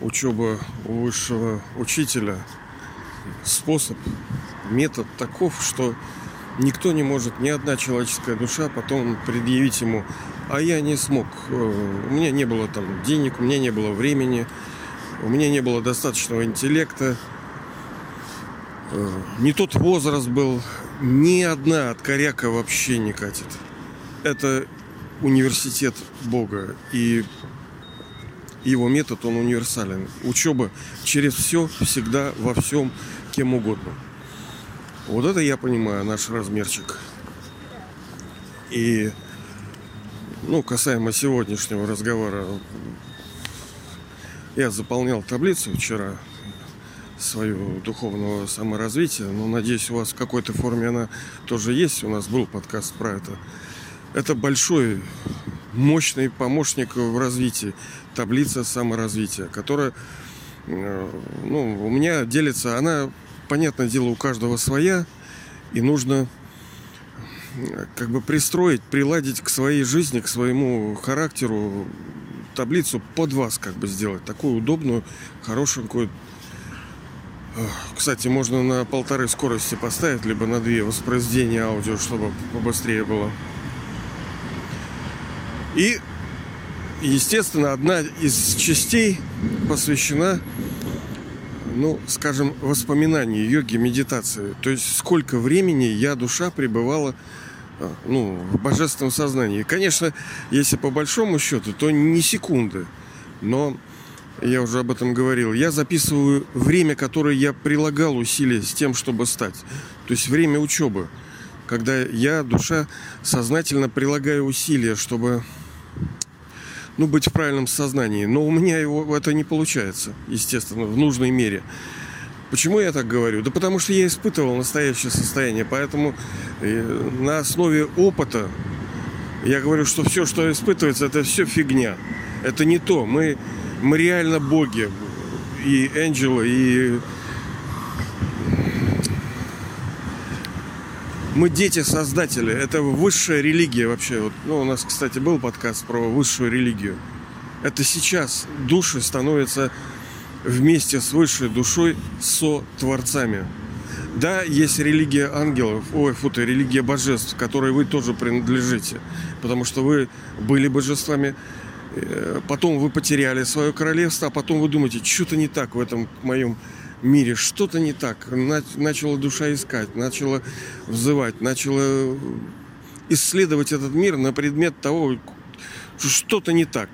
учеба у высшего учителя способ, метод таков, что никто не может, ни одна человеческая душа потом предъявить ему, а я не смог, э, у меня не было там денег, у меня не было времени, у меня не было достаточного интеллекта, э, не тот возраст был, ни одна от коряка вообще не катит. Это университет Бога. И его метод, он универсален. Учеба через все, всегда, во всем, кем угодно. Вот это я понимаю, наш размерчик. И, ну, касаемо сегодняшнего разговора, я заполнял таблицу вчера свою духовного саморазвития, но надеюсь, у вас в какой-то форме она тоже есть. У нас был подкаст про это. Это большой, мощный помощник в развитии, таблица саморазвития, которая, э, ну, у меня делится, она, понятное дело, у каждого своя, и нужно э, как бы пристроить, приладить к своей жизни, к своему характеру таблицу под вас как бы сделать. Такую удобную, хорошенькую. Кстати, можно на полторы скорости поставить, либо на две воспроизведения аудио, чтобы побыстрее было. И, естественно, одна из частей посвящена, ну, скажем, воспоминанию йоги, медитации. То есть сколько времени я, душа, пребывала а, ну, в божественном сознании. Конечно, если по большому счету, то не секунды. Но я уже об этом говорил. Я записываю время, которое я прилагал усилия с тем, чтобы стать. То есть время учебы. Когда я, душа, сознательно прилагаю усилия, чтобы ну, быть в правильном сознании. Но у меня его это не получается, естественно, в нужной мере. Почему я так говорю? Да потому что я испытывал настоящее состояние. Поэтому э, на основе опыта я говорю, что все, что испытывается, это все фигня. Это не то. Мы, мы реально боги. И ангелы, и мы дети создатели. Это высшая религия вообще. Вот, ну, у нас, кстати, был подкаст про высшую религию. Это сейчас души становятся вместе с высшей душой со творцами. Да, есть религия ангелов, ой, фу ты, религия божеств, которой вы тоже принадлежите, потому что вы были божествами, э, потом вы потеряли свое королевство, а потом вы думаете, что-то не так в этом моем мире что-то не так. Начала душа искать, начала взывать, начала исследовать этот мир на предмет того, что-то не так.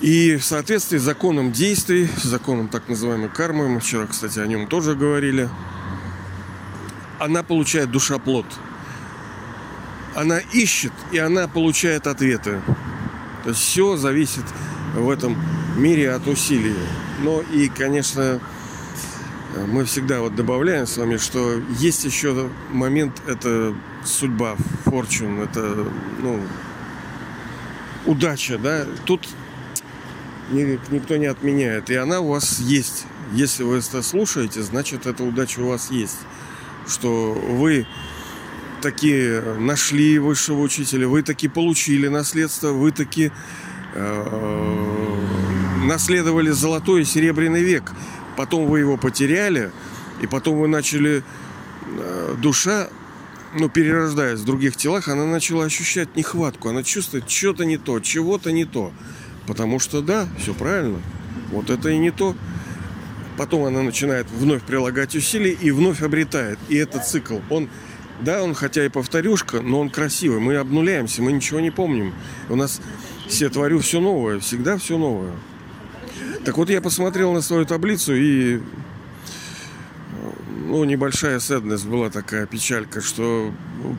И в соответствии с законом действий, законом так называемой кармы, мы вчера, кстати, о нем тоже говорили, она получает душа плод. Она ищет, и она получает ответы. То есть все зависит в этом мире от усилий. Но и, конечно, мы всегда вот добавляем с вами, что есть еще момент, это судьба, форчун, это, ну, удача, да. Тут никто не отменяет. И она у вас есть. Если вы это слушаете, значит, эта удача у вас есть. Что вы такие нашли высшего учителя, вы таки получили наследство, вы таки э, наследовали золотой и серебряный век. Потом вы его потеряли, и потом вы начали... Э, душа, ну, перерождаясь в других телах, она начала ощущать нехватку. Она чувствует что-то не то, чего-то не то. Потому что, да, все правильно. Вот это и не то. Потом она начинает вновь прилагать усилия и вновь обретает. И этот цикл, он да, он хотя и повторюшка, но он красивый. Мы обнуляемся, мы ничего не помним. У нас все творю все новое, всегда все новое. Так вот, я посмотрел на свою таблицу и ну, небольшая седнес была такая печалька, что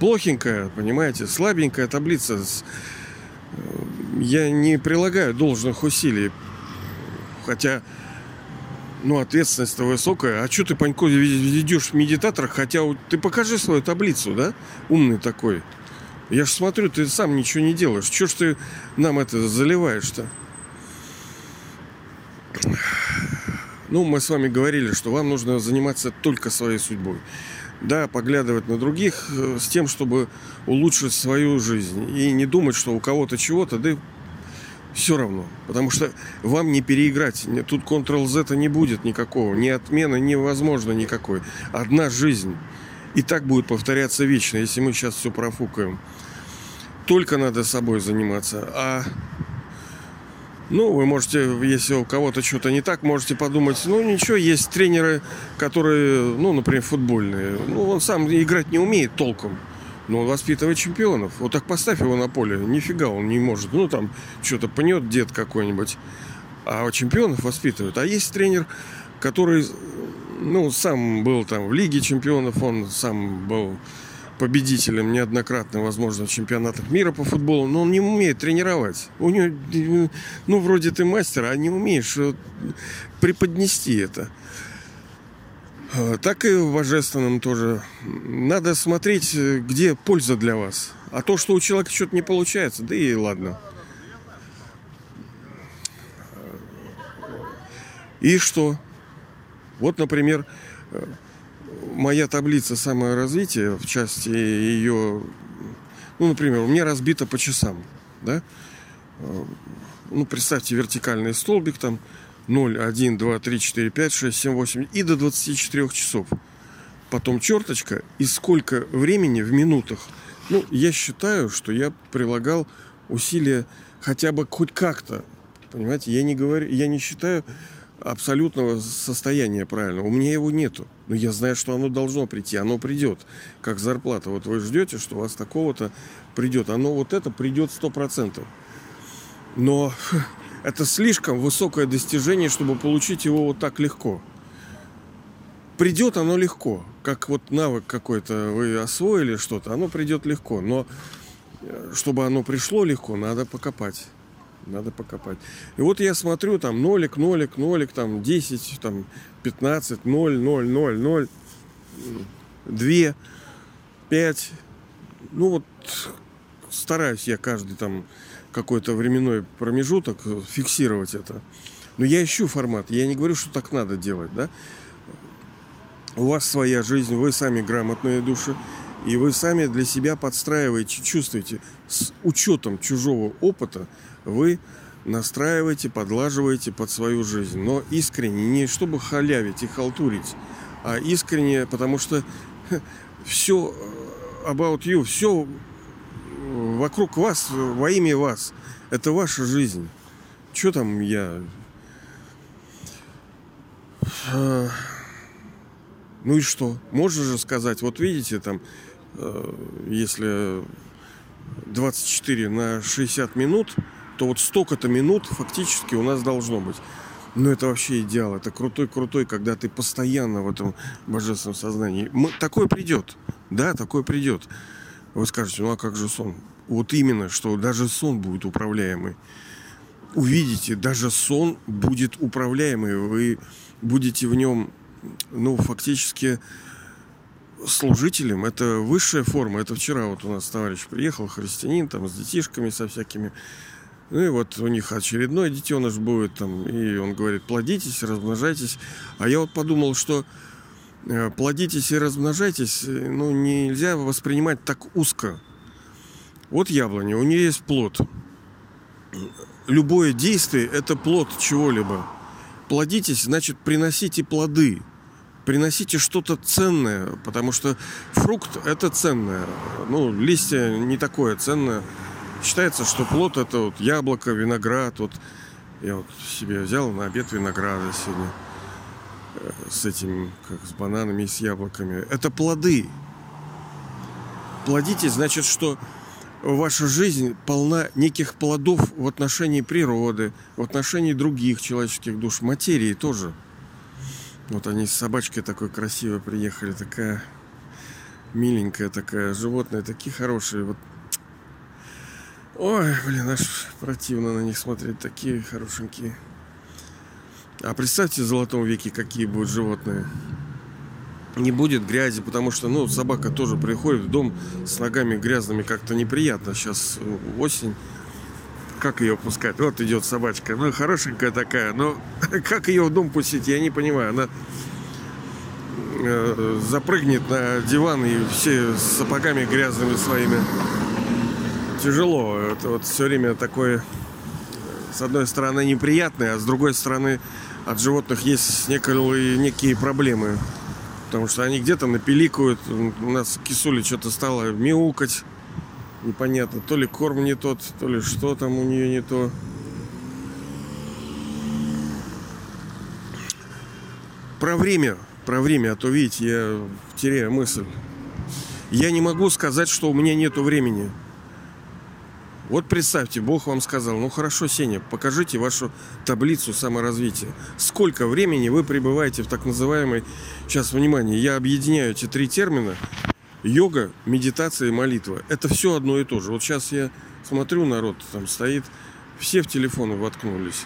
плохенькая, понимаете, слабенькая таблица. Я не прилагаю должных усилий. Хотя, ну, ответственность-то высокая. А что ты, Панько, ведешь в медитаторах, хотя ты покажи свою таблицу, да? Умный такой. Я же смотрю, ты сам ничего не делаешь. Чего ж ты нам это заливаешь-то? Ну, мы с вами говорили, что вам нужно заниматься только своей судьбой. Да, поглядывать на других э, с тем, чтобы улучшить свою жизнь. И не думать, что у кого-то чего-то, да Все равно. Потому что вам не переиграть. Тут Ctrl-Z не будет никакого. Ни отмены невозможно никакой. Одна жизнь. И так будет повторяться вечно, если мы сейчас все профукаем. Только надо собой заниматься. А ну, вы можете, если у кого-то что-то не так, можете подумать, ну ничего, есть тренеры, которые, ну, например, футбольные. Ну, он сам играть не умеет толком. Но он воспитывает чемпионов. Вот так поставь его на поле. Нифига он не может. Ну, там что-то пнет дед какой-нибудь. А чемпионов воспитывают. А есть тренер, который, ну, сам был там в Лиге чемпионов, он сам был победителем неоднократно, возможно, в чемпионатах мира по футболу, но он не умеет тренировать. У него, ну, вроде ты мастер, а не умеешь э, преподнести это. Э, так и в божественном тоже. Надо смотреть, э, где польза для вас. А то, что у человека что-то не получается, да и ладно. И что? Вот, например, моя таблица саморазвития в части ее, ну, например, у меня разбита по часам, да? Ну, представьте вертикальный столбик там 0, 1, 2, 3, 4, 5, 6, 7, 8 и до 24 часов. Потом черточка и сколько времени в минутах. Ну, я считаю, что я прилагал усилия хотя бы хоть как-то. Понимаете, я не говорю, я не считаю абсолютного состояния правильного. У меня его нету. Но я знаю, что оно должно прийти. Оно придет. Как зарплата. Вот вы ждете, что у вас такого-то придет. Оно вот это придет сто процентов. Но это слишком высокое достижение, чтобы получить его вот так легко. Придет оно легко. Как вот навык какой-то вы освоили что-то, оно придет легко. Но э, чтобы оно пришло легко, надо покопать. Надо покопать. И вот я смотрю, там нолик, нолик, нолик, там 10, там 15, 0, 0, 0, 0, 2, 5. Ну вот стараюсь я каждый там какой-то временной промежуток фиксировать это. Но я ищу формат. Я не говорю, что так надо делать, да. У вас своя жизнь, вы сами грамотные души. И вы сами для себя подстраиваете, чувствуете, с учетом чужого опыта вы настраиваете, подлаживаете под свою жизнь. Но искренне, не чтобы халявить и халтурить, а искренне, потому что все about you, все вокруг вас, во имя вас. Это ваша жизнь. Что там я... Ну и что? Можно же сказать, вот видите, там Э, если 24 на 60 минут, то вот столько-то минут фактически у нас должно быть. Но это вообще идеал. Это крутой-крутой, когда ты постоянно в этом божественном сознании. Мы, такое придет. Да, такое придет. Вы скажете, ну а как же сон? Вот именно, что даже сон будет управляемый. Увидите, даже сон будет управляемый. Вы будете в нем, ну, фактически служителем. Это высшая форма. Это вчера вот у нас товарищ приехал, христианин, там, с детишками, со всякими. Ну и вот у них очередной детеныш будет там, и он говорит, плодитесь, размножайтесь. А я вот подумал, что э, плодитесь и размножайтесь, э, ну, нельзя воспринимать так узко. Вот яблоня, у нее есть плод. Любое действие – это плод чего-либо. Плодитесь, значит, приносите плоды – приносите что-то ценное, потому что фрукт это ценное. Ну, листья не такое ценное. Считается, что плод это вот яблоко, виноград. Вот я вот себе взял на обед винограда сегодня э, с этим, как с бананами и с яблоками. Это плоды. Плодите, значит, что ваша жизнь полна неких плодов в отношении природы, в отношении других человеческих душ, материи тоже – вот они с собачкой такой красивой приехали, такая миленькая такая, животное, такие хорошие. Вот. Ой, блин, аж противно на них смотреть, такие хорошенькие. А представьте в золотом веке, какие будут животные. Не будет грязи, потому что, ну, собака тоже приходит в дом с ногами грязными, как-то неприятно. Сейчас осень, как ее пускать? Вот идет собачка, ну хорошенькая такая, но как ее в дом пустить, я не понимаю. Она э, запрыгнет на диван и все с сапогами грязными своими. Тяжело. Это вот все время такое с одной стороны неприятные, а с другой стороны от животных есть некие, некие проблемы. Потому что они где-то напиликают. У нас кисули что-то стало мяукать. Непонятно, то ли корм не тот, то ли что там у нее не то. Про время, про время, а то видите, я теряю мысль. Я не могу сказать, что у меня нету времени. Вот представьте, Бог вам сказал, ну хорошо, Сеня, покажите вашу таблицу саморазвития. Сколько времени вы пребываете в так называемой... Сейчас, внимание, я объединяю эти три термина. Йога, медитация и молитва. Это все одно и то же. Вот сейчас я смотрю, народ там стоит, все в телефоны воткнулись.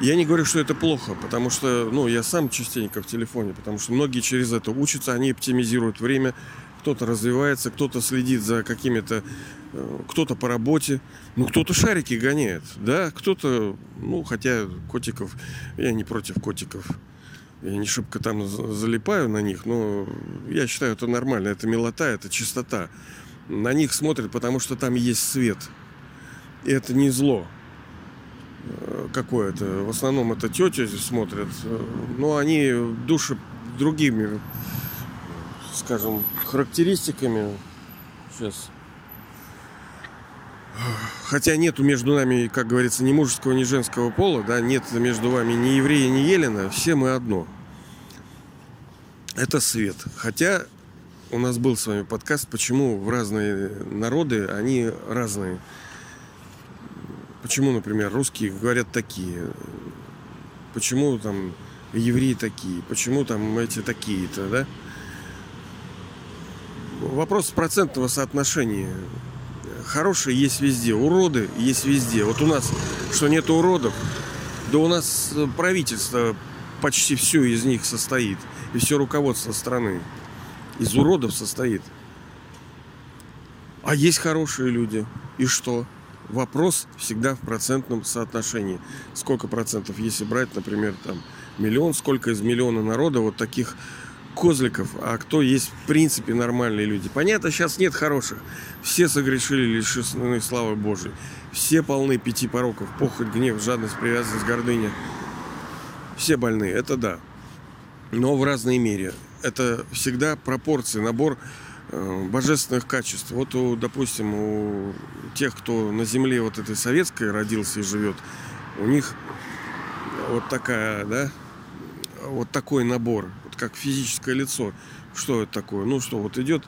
Я не говорю, что это плохо, потому что, ну, я сам частенько в телефоне, потому что многие через это учатся, они оптимизируют время, кто-то развивается, кто-то следит за какими-то, э, кто-то по работе, ну кто-то шарики гоняет, да, кто-то, ну хотя котиков, я не против котиков, я не шибко там залипаю на них, но я считаю это нормально, это милота, это чистота. На них смотрят, потому что там есть свет. И это не зло э, какое-то. В основном это тети смотрят, э, но они души другими скажем, характеристиками. Сейчас. Хотя нету между нами, как говорится, ни мужеского, ни женского пола, да, нет между вами ни еврея, ни елена, все мы одно. Это свет. Хотя у нас был с вами подкаст, почему в разные народы они разные. Почему, например, русские говорят такие, почему там евреи такие, почему там эти такие-то, да? вопрос процентного соотношения. Хорошие есть везде, уроды есть везде. Вот у нас, что нет уродов, да у нас правительство почти все из них состоит. И все руководство страны из уродов состоит. А есть хорошие люди. И что? Вопрос всегда в процентном соотношении. Сколько процентов, если брать, например, там миллион, сколько из миллиона народа вот таких козликов, а кто есть в принципе нормальные люди. Понятно, сейчас нет хороших. Все согрешили, лишены славы Божией. Все полны пяти пороков. Похоть, гнев, жадность, привязанность, гордыня. Все больные, это да. Но в разной мере. Это всегда пропорции, набор э, божественных качеств. Вот, у, допустим, у тех, кто на земле вот этой советской родился и живет, у них вот такая, да, вот такой набор как физическое лицо. Что это такое? Ну что, вот идет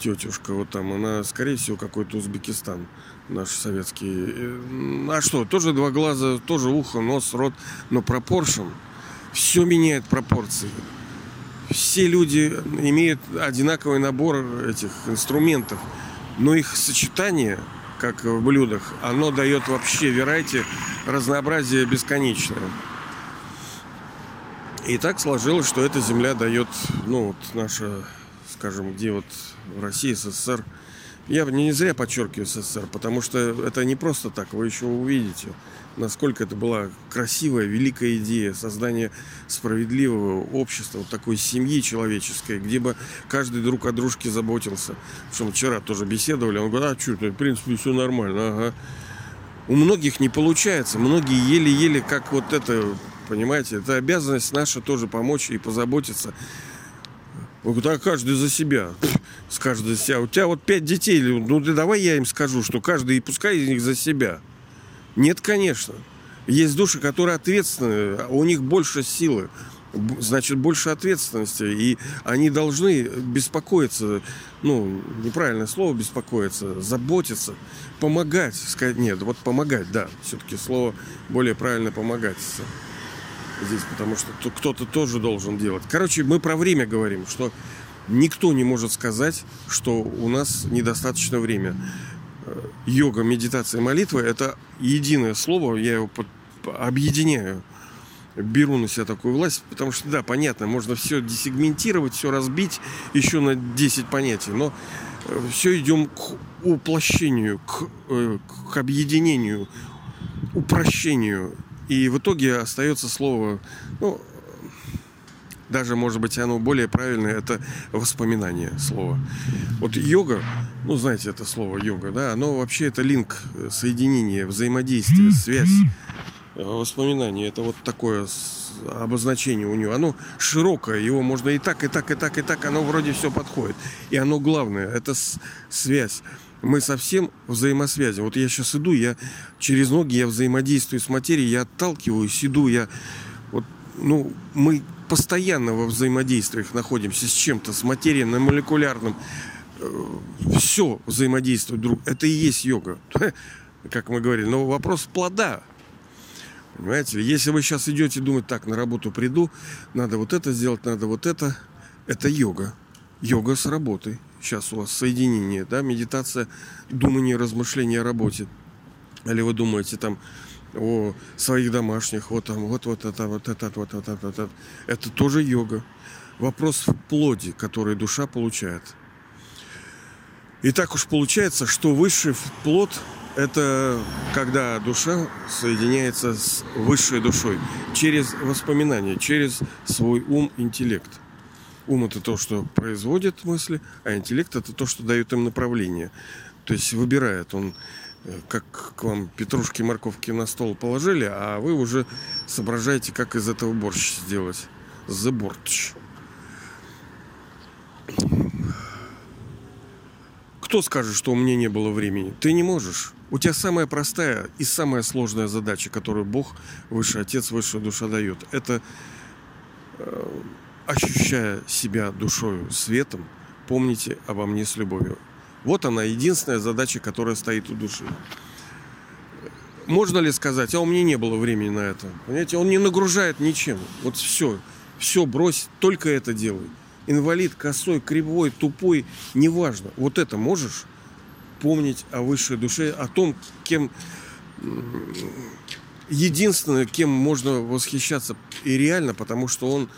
тетюшка, вот там, она, скорее всего, какой-то Узбекистан наш советский. Э, а что, тоже два глаза, тоже ухо, нос, рот, но пропоршн. Все меняет пропорции. Все люди имеют одинаковый набор этих инструментов, но их сочетание, как в блюдах, оно дает вообще, верайте, разнообразие бесконечное. И так сложилось, что эта земля дает, ну, вот наша, скажем, где вот в России, СССР. Я не зря подчеркиваю СССР, потому что это не просто так, вы еще увидите, насколько это была красивая, великая идея создания справедливого общества, вот такой семьи человеческой, где бы каждый друг о дружке заботился. Мы вчера тоже беседовали, он говорит, а что, в принципе, все нормально, ага. У многих не получается, многие еле-еле как вот это Понимаете, это обязанность наша тоже помочь и позаботиться. Так каждый за себя. С каждой себя. У тебя вот пять детей. Ну ты давай я им скажу, что каждый, и пускай из них за себя. Нет, конечно. Есть души, которые ответственны, а у них больше силы, значит, больше ответственности. И они должны беспокоиться, ну, неправильное слово беспокоиться, заботиться, помогать. Сказать, нет, вот помогать, да, все-таки слово более правильно помогать здесь, потому что кто-то тоже должен делать. Короче, мы про время говорим, что никто не может сказать, что у нас недостаточно время. Э, йога, медитация, молитва – это единое слово, я его объединяю беру на себя такую власть, потому что, да, понятно, можно все десегментировать, все разбить еще на 10 понятий, но э, все идем к уплощению, к, э, к объединению, упрощению и в итоге остается слово, ну, даже, может быть, оно более правильное, это воспоминание слова. Вот йога, ну, знаете это слово йога, да, оно вообще это линк, соединение, взаимодействие, связь. э, воспоминание, это вот такое обозначение у него. Оно широкое, его можно и так, и так, и так, и так, оно вроде все подходит. И оно главное, это связь. Мы совсем взаимосвязи. Вот я сейчас иду, я через ноги, я взаимодействую с материей, я отталкиваюсь, иду, я вот, ну, мы постоянно во взаимодействиях находимся с чем-то, с материей на молекулярном. Э, все взаимодействует друг. Это и есть йога. Как мы говорили. Но вопрос плода. Понимаете, если вы сейчас идете думать, так, на работу приду, надо вот это сделать, надо вот это, это йога. Йога с работой. Сейчас у вас соединение, да, медитация, думание, размышление о работе. Или вы думаете там о своих домашних, вот там, вот, вот это, вот это, вот это, вот это. Это тоже йога. Вопрос в плоде, который душа получает. И так уж получается, что высший плод – это когда душа соединяется с высшей душой через воспоминания, через свой ум, интеллект. Ум – это то, что производит мысли, а интеллект – это то, что дает им направление. То есть выбирает он, э, как к вам петрушки, морковки на стол положили, а вы уже соображаете, как из этого борщ сделать. The борщ. Кто скажет, что у меня не было времени? Ты не можешь. У тебя самая простая и самая сложная задача, которую Бог, Высший Отец, Высшая Душа дает. Это э, ощущая себя душою светом, помните обо мне с любовью. Вот она, единственная задача, которая стоит у души. Можно ли сказать, а у меня не было времени на это? Понимаете, он не нагружает ничем. Вот все, все брось, только это делай. Инвалид, косой, кривой, тупой, неважно. Вот это можешь помнить о высшей душе, о том, кем единственное, кем можно восхищаться и реально, потому что он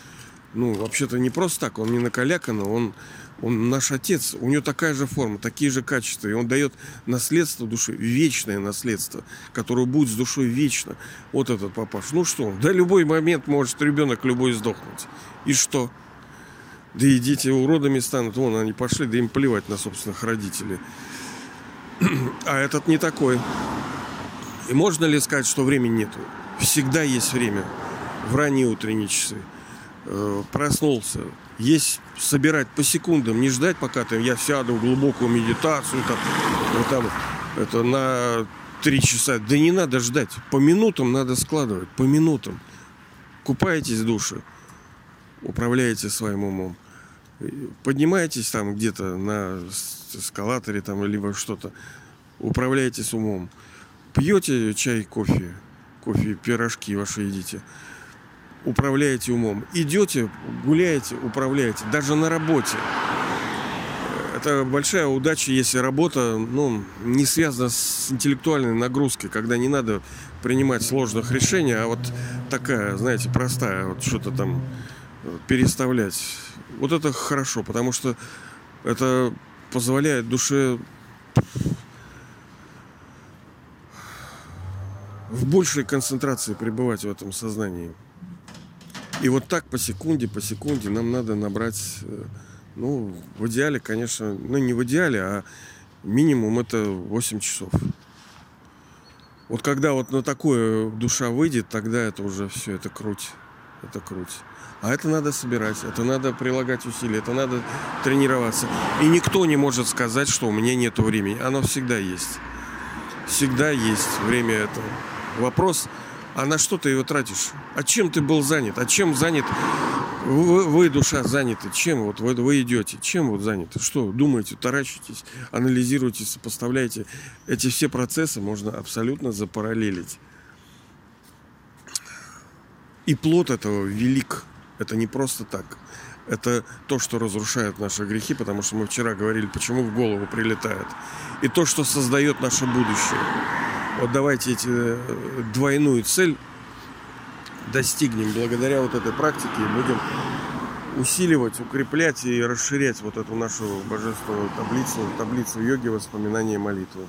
ну, вообще-то не просто так, он не накалякан, он, он наш отец, у него такая же форма, такие же качества, и он дает наследство души, вечное наследство, которое будет с душой вечно. Вот этот папаш. Ну что, да любой момент может ребенок любой сдохнуть. И что? Да и дети уродами станут, вон они пошли, да им плевать на собственных родителей. А этот не такой. И можно ли сказать, что времени нету? Всегда есть время в ранние утренние часы. Э, проснулся, есть собирать по секундам, не ждать, пока там я сяду в глубокую медитацию, там, там это на три часа. Да не надо ждать. По минутам надо складывать, по минутам. Купаетесь в душе, управляете своим умом. Поднимаетесь там где-то на эскалаторе там, либо что-то, управляетесь умом. Пьете чай, кофе, кофе, пирожки ваши едите – управляете умом. Идете, гуляете, управляете. Даже на работе. Это большая удача, если работа ну, не связана с интеллектуальной нагрузкой, когда не надо принимать сложных решений, а вот такая, знаете, простая, вот что-то там э, переставлять. Вот это хорошо, потому что это позволяет душе в большей концентрации пребывать в этом сознании. И вот так по секунде, по секунде нам надо набрать, э, ну, в идеале, конечно, ну, не в идеале, а минимум это 8 часов. Вот когда вот на такое душа выйдет, тогда это уже все, это круть. Это круть. А это надо собирать, это надо прилагать усилия, это надо тренироваться. И никто не может сказать, что у меня нет времени. Оно всегда есть. Всегда есть время этого. Вопрос, а на что ты его тратишь? А чем ты был занят? А чем занят? Вы, вы душа, заняты. Чем вот вы, вы идете? Чем вот заняты? Что думаете, таращитесь, анализируете, сопоставляете? Эти все процессы можно абсолютно запараллелить. И плод этого велик. Это не просто так. Это то, что разрушает наши грехи, потому что мы вчера говорили, почему в голову прилетает. И то, что создает наше будущее. Вот давайте эти э, двойную цель достигнем благодаря вот этой практике будем усиливать, укреплять и расширять вот эту нашу божественную таблицу, таблицу йоги, воспоминания молитвы.